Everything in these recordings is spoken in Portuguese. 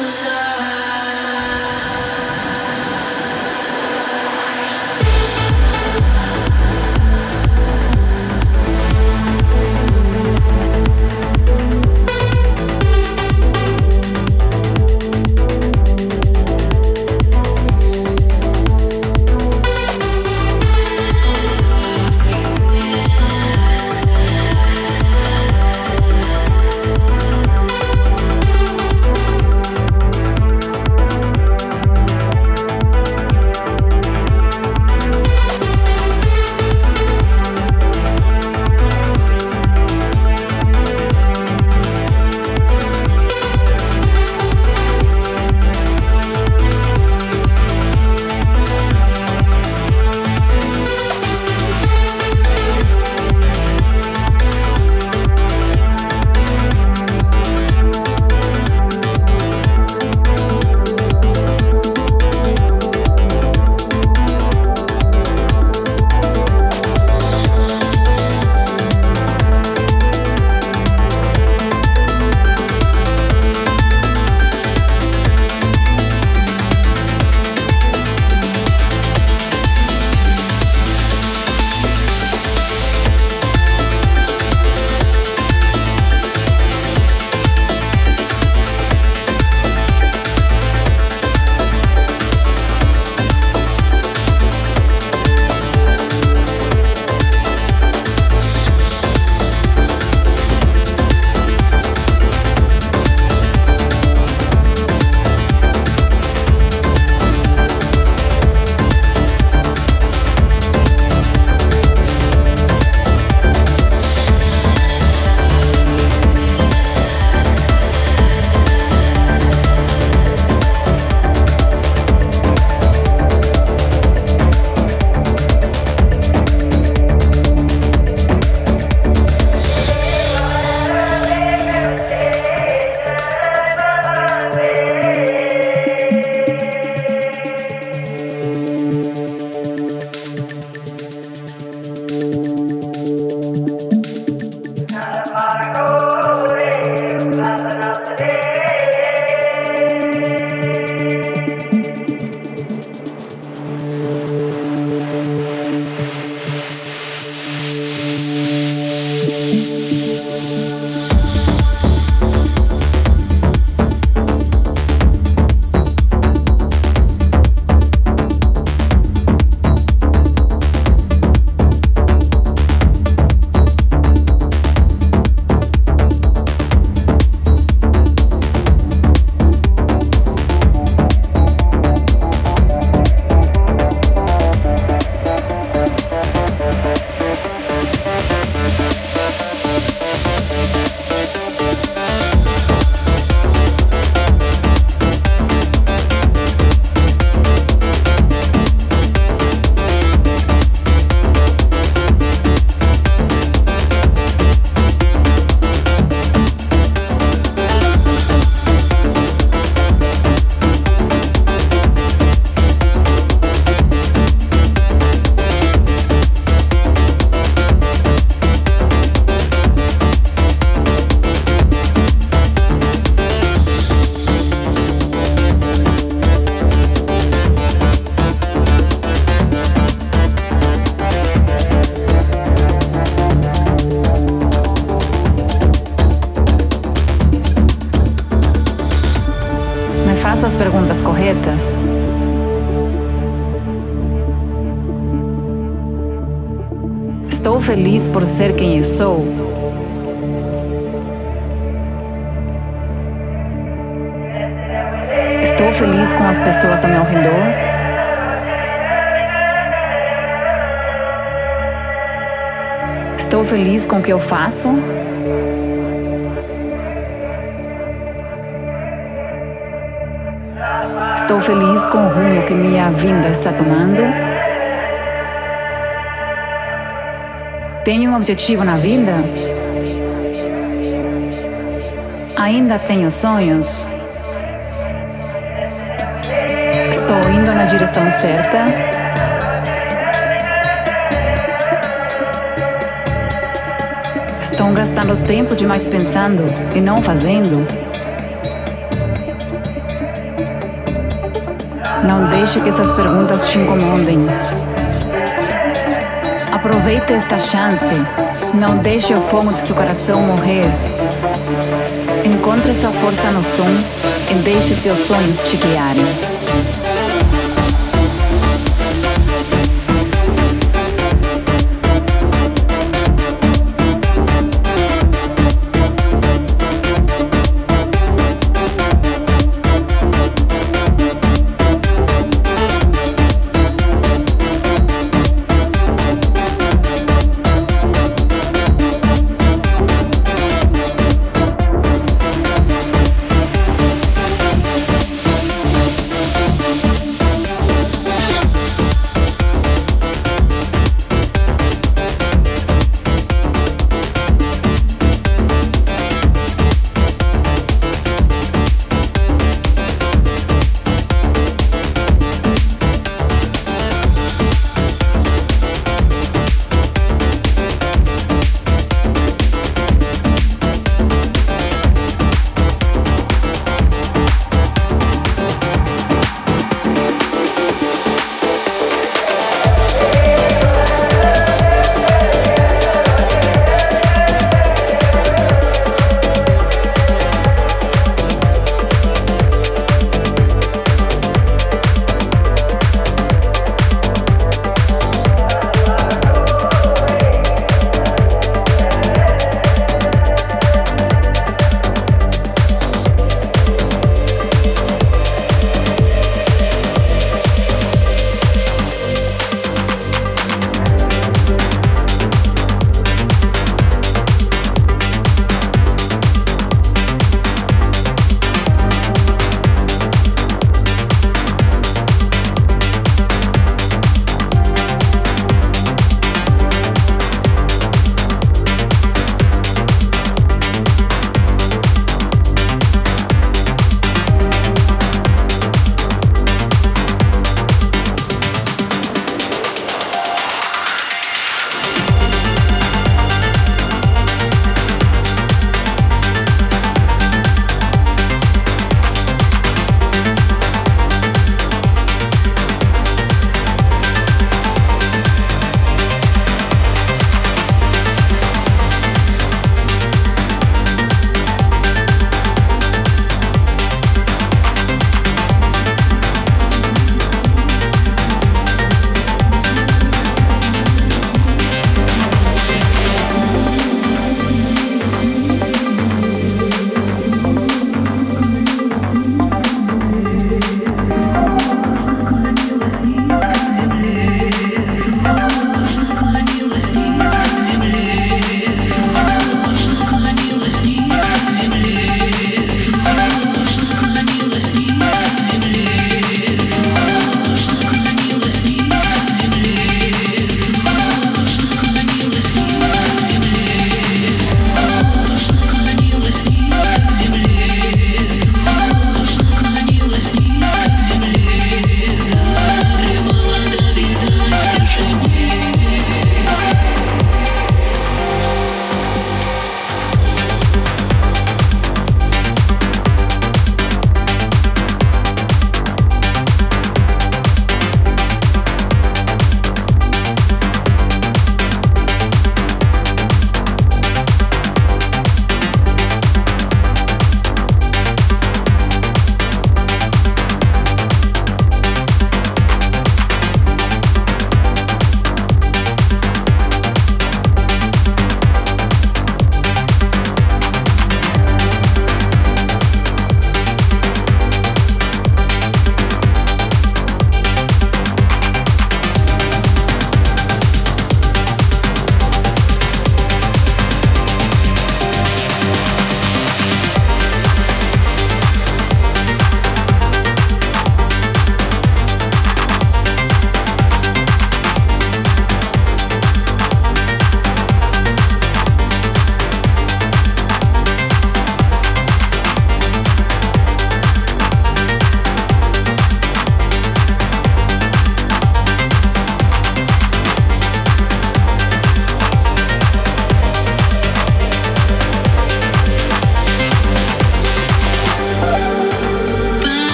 closer que eu faço. Estou feliz com o rumo que minha vinda está tomando. Tenho um objetivo na vida? Ainda tenho sonhos? Estou indo na direção certa? Estão gastando tempo demais pensando e não fazendo? Não deixe que essas perguntas te incomodem. Aproveite esta chance. Não deixe o fogo de seu coração morrer. Encontre sua força no som e deixe seus sonhos te guiarem.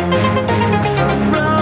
around.